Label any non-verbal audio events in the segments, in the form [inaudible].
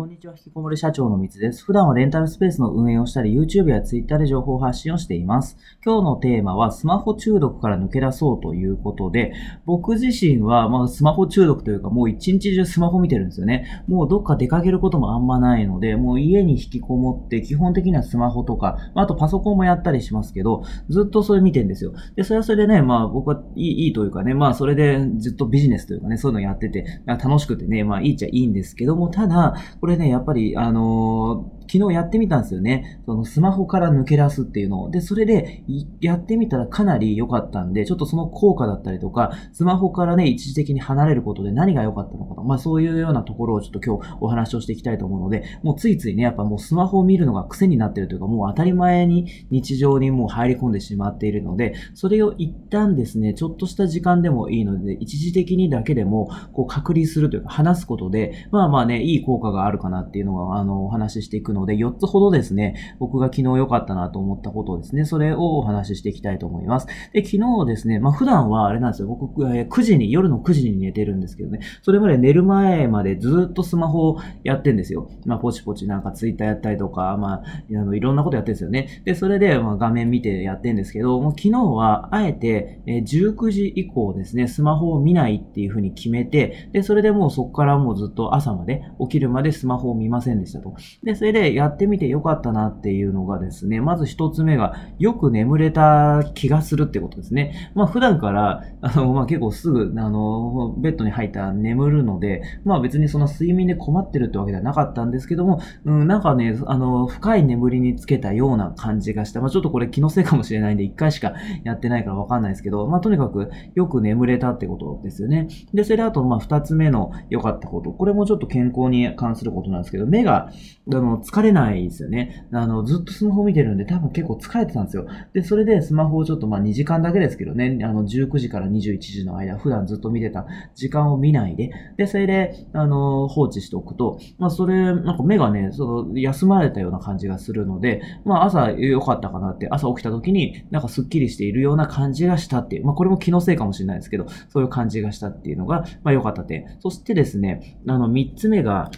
こんにちは、引きこもり社長のみつです。普段はレンタルスペースの運営をしたり、YouTube や Twitter で情報発信をしています。今日のテーマは、スマホ中毒から抜け出そうということで、僕自身は、まあ、スマホ中毒というか、もう一日中スマホ見てるんですよね。もうどっか出かけることもあんまないので、もう家に引きこもって、基本的にはスマホとか、まあ、あとパソコンもやったりしますけど、ずっとそれ見てるんですよ。で、それはそれでね、まあ、僕はいいいいというかね、まあ、それでずっとビジネスというかね、そういうのやってて、楽しくてね、まあ、いいっちゃいいんですけども、ただ、これね、やっぱり、あのー、昨日やってみたんですよね。そのスマホから抜け出すっていうのを。で、それでやってみたらかなり良かったんで、ちょっとその効果だったりとか、スマホからね、一時的に離れることで何が良かったのかと。まあそういうようなところをちょっと今日お話をしていきたいと思うので、もうついついね、やっぱもうスマホを見るのが癖になってるというか、もう当たり前に日常にもう入り込んでしまっているので、それを一旦ですね、ちょっとした時間でもいいので、一時的にだけでも、こう隔離するというか、話すことで、まあまあね、いい効果があるかなっていうのが、あの、お話ししていくので、4つほどですね、僕が昨日良かったなと思ったことをですね、それをお話ししていきたいと思います。で、昨日ですね、まあ普段はあれなんですよ、僕、9時に、夜の9時に寝てるんですけどね、それまで寝る前までずっとスマホをやってんですよ。まあポチポチなんかツイッターやったりとか、まあ、あの、いろんなことやってるんですよね。で、それで、まあ画面見てやってんですけど、もう昨日はあえて、え19時以降ですね、スマホを見ないっていうふうに決めて、で、それでもうそこからもうずっと朝まで、起きるまでスマホマホを見ませんでしたと。で、それでやってみてよかったなっていうのがですね、まず一つ目が、よく眠れた気がするってことですね。まあ普段から、あの、まあ結構すぐ、あの、ベッドに入ったら眠るので、まあ別にその睡眠で困ってるってわけではなかったんですけども、うん、なんかね、あの、深い眠りにつけたような感じがした。まあちょっとこれ気のせいかもしれないんで、一回しかやってないからわかんないですけど、まあとにかくよく眠れたってことですよね。で、それであと、まあ二つ目の良かったこと。これもちょっと健康に関することなんですけど、目が、あの、疲れないですよね。あの、ずっとスマホ見てるんで、多分結構疲れてたんですよ。で、それでスマホをちょっとまあ2時間だけですけどね、あの、19時から21時の間、普段ずっと見てた時間を見ないで、で、それで、あの、放置しておくと、まあ、それ、なんか目がね、その、休まれたような感じがするので、まあ、朝良かったかなって、朝起きた時になんかスッキリしているような感じがしたっていう、まあ、これも気のせいかもしれないですけど、そういう感じがしたっていうのが、まあ、良かった点。そしてですね、あの、3つ目が、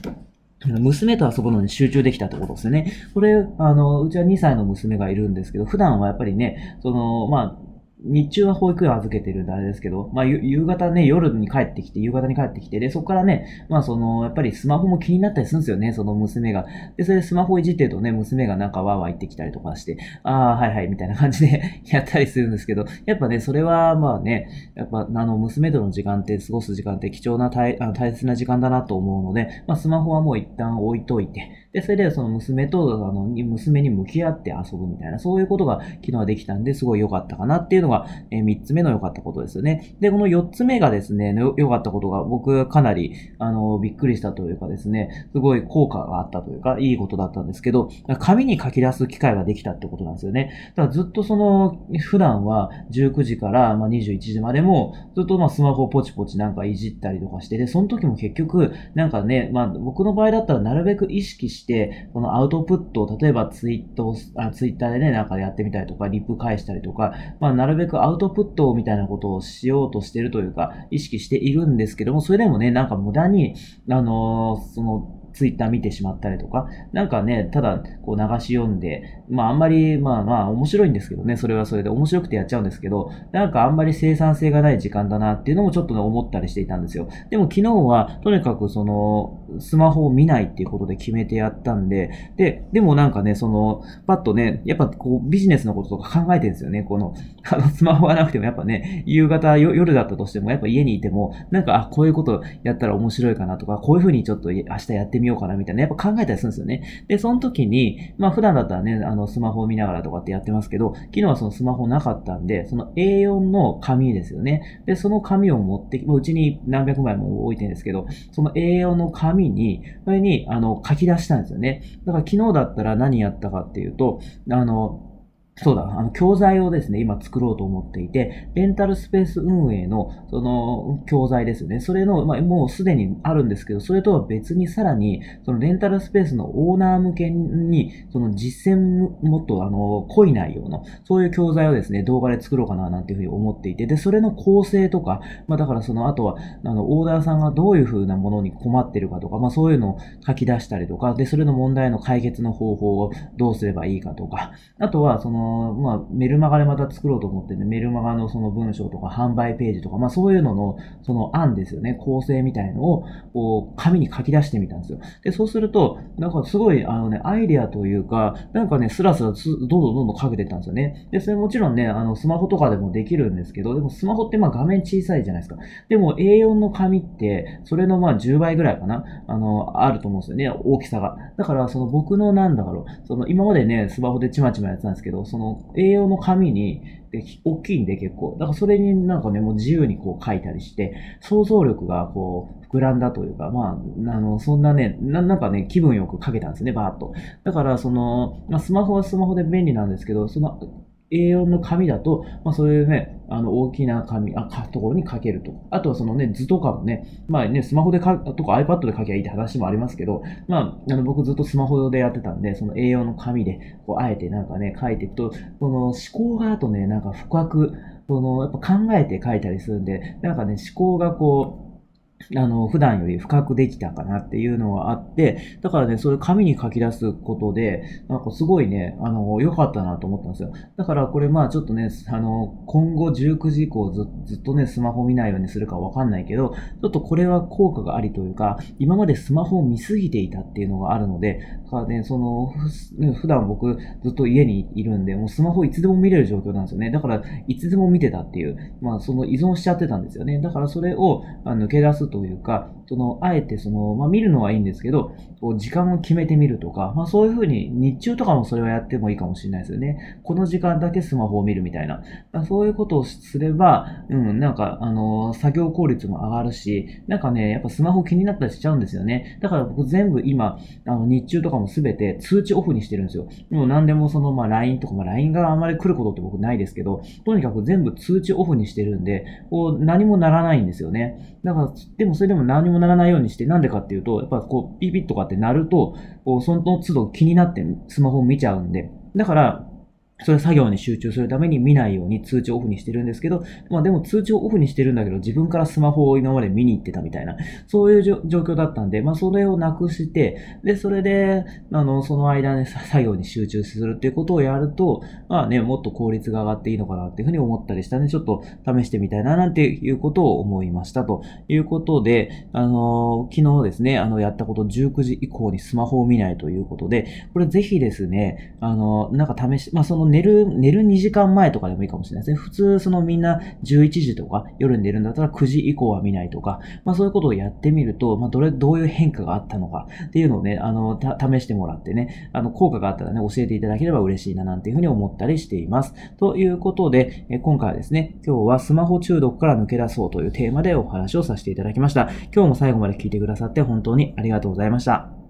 娘と遊ぶのに集中できたってことですよね。これ、あの、うちは2歳の娘がいるんですけど、普段はやっぱりね、その、まあ、日中は保育園預けてるんであれですけど、まあ、夕方ね、夜に帰ってきて、夕方に帰ってきて、で、そこからね、まあ、その、やっぱりスマホも気になったりするんですよね、その娘が。で、それでスマホいじってるとね、娘がなんかわーわー言ってきたりとかして、ああ、はいはい、みたいな感じで [laughs] やったりするんですけど、やっぱね、それはまあね、やっぱ、あの、娘との時間って、過ごす時間って貴重な大、あの大切な時間だなと思うので、まあ、スマホはもう一旦置いといて、で、それでその娘と、あの、娘に向き合って遊ぶみたいな、そういうことが昨日はできたんで、すごい良かったかなっていうのが、えー、3つ目の良かったことですよね。で、この4つ目がですね、良かったことが、僕かなり、あの、びっくりしたというかですね、すごい効果があったというか、いいことだったんですけど、紙に書き出す機会ができたってことなんですよね。だからずっとその、普段は19時からま21時までも、ずっとまスマホをポチポチなんかいじったりとかして、で、その時も結局、なんかね、まあ僕の場合だったらなるべく意識して、してこのアウトプットを、例えばツイートあ、ツイッターでね、なんかやってみたりとか、リップ返したりとか、まあ、なるべくアウトプットみたいなことをしようとしてるというか、意識しているんですけども、それでもね、なんか無駄に、あのー、その、ツイッター見てしまったりとか、なんかね、ただこう流し読んで、まああんまり、まあまあ面白いんですけどね、それはそれで面白くてやっちゃうんですけど、なんかあんまり生産性がない時間だなっていうのもちょっとね、思ったりしていたんですよ。でも昨日は、とにかくその、スマホを見ないっていうことで決めてやったんで、で、でもなんかね、その、パッとね、やっぱこうビジネスのこととか考えてるんですよね。この、あの、スマホがなくてもやっぱね、夕方、夜だったとしても、やっぱ家にいても、なんか、あ、こういうことやったら面白いかなとか、こういうふうにちょっと明日やってみようかなみたいな、やっぱ考えたりするんですよね。で、その時に、まあ普段だったらね、あの、スマホを見ながらとかってやってますけど、昨日はそのスマホなかったんで、その A4 の紙ですよね。で、その紙を持ってもううちに何百枚も置いてるんですけど、その A4 の紙に、それに、あの、書き出したんですよね。だから昨日だったら何やったかっていうと、あの、そうだ、あの、教材をですね、今作ろうと思っていて、レンタルスペース運営の、その、教材ですね。それの、まあ、もうすでにあるんですけど、それとは別にさらに、そのレンタルスペースのオーナー向けに、その実践もっと、あの、濃い内容の、そういう教材をですね、動画で作ろうかな、なんていうふうに思っていて、で、それの構成とか、まあ、だからその、あとは、あの、オーダーさんがどういうふうなものに困ってるかとか、まあ、そういうのを書き出したりとか、で、それの問題の解決の方法をどうすればいいかとか、あとは、その、まあ、メルマガでまた作ろうと思ってね、メルマガのその文章とか販売ページとか、まあそういうのの、その案ですよね、構成みたいのを、こう、紙に書き出してみたんですよ。で、そうすると、なんかすごい、あのね、アイデアというか、なんかね、スラスラどんどんどんどん書けてたんですよね。で、それもちろんね、あの、スマホとかでもできるんですけど、でもスマホってまあ画面小さいじゃないですか。でも A4 の紙って、それのまあ10倍ぐらいかな、あの、あると思うんですよね、大きさが。だから、その僕のなんだろう、その今までね、スマホでちまちまやってたんですけど、その A4 の紙に、で大きいんで結構。だからそれになんかね、もう自由にこう書いたりして、想像力がこう膨らんだというか、まあ、あの、そんなね、なんかね、気分よく書けたんですね、バーっと。だからその、まあ、スマホはスマホで便利なんですけど、その A4 の紙だと、まあ、そういうね、あの、大きな紙、あ、ところに書けると。あとはそのね、図とかもね、まあね、スマホで書とか iPad で書きゃいいって話もありますけど、まあ、あの、僕ずっとスマホでやってたんで、その A4 の紙で、こう、あえてなんかね、書いていくと、この思考があとね、なんか深く、この、やっぱ考えて書いたりするんで、なんかね、思考がこう、あの、普段より深くできたかなっていうのはあって、だからね、それ紙に書き出すことで、なんかすごいね、あの、良かったなと思ったんですよ。だからこれまあちょっとね、あの、今後19時以降ずずっとね、スマホ見ないようにするかわかんないけど、ちょっとこれは効果がありというか、今までスマホを見すぎていたっていうのがあるので、だからね、その、普段僕ずっと家にいるんで、もうスマホいつでも見れる状況なんですよね。だから、いつでも見てたっていう、まあその依存しちゃってたんですよね。だからそれを抜け出すというか、その、あえてその、まあ、見るのはいいんですけど、こう時間を決めてみるとか、まあ、そういうふうに、日中とかもそれはやってもいいかもしれないですよね。この時間だけスマホを見るみたいな。まあ、そういうことをすれば、うん、なんか、あの、作業効率も上がるし、なんかね、やっぱスマホ気になったりしちゃうんですよね。だから僕全部今、あの、日中とかもすべて通知オフにしてるんですよ。も何でもその、まあ、LINE とか、まあ、LINE があんまり来ることって僕ないですけど、とにかく全部通知オフにしてるんで、こう、何もならないんですよね。だから、でもそれでも何もならないようにして、なんでかっていうと、やっぱこう、ピピッとかって鳴ると、こう、その都度気になってスマホを見ちゃうんで、だから、それ作業に集中するために見ないように通知をオフにしてるんですけど、まあでも通知をオフにしてるんだけど、自分からスマホを今まで見に行ってたみたいな、そういう状況だったんで、まあそれをなくして、で、それで、あの、その間ね、作業に集中するっていうことをやると、まあね、もっと効率が上がっていいのかなっていうふうに思ったりしたんで、ちょっと試してみたいななんていうことを思いましたと。いうことで、あの、昨日ですね、あの、やったこと19時以降にスマホを見ないということで、これぜひですね、あの、なんか試し、まあその寝る、寝る2時間前とかでもいいかもしれないですね。普通、そのみんな11時とか夜寝るんだったら9時以降は見ないとか、まあそういうことをやってみると、まあどれ、どういう変化があったのかっていうのをね、あの、試してもらってね、あの、効果があったらね、教えていただければ嬉しいななんていうふうに思ったりしています。ということで、え今回はですね、今日はスマホ中毒から抜け出そうというテーマでお話をさせていただきました。今日も最後まで聞いてくださって本当にありがとうございました。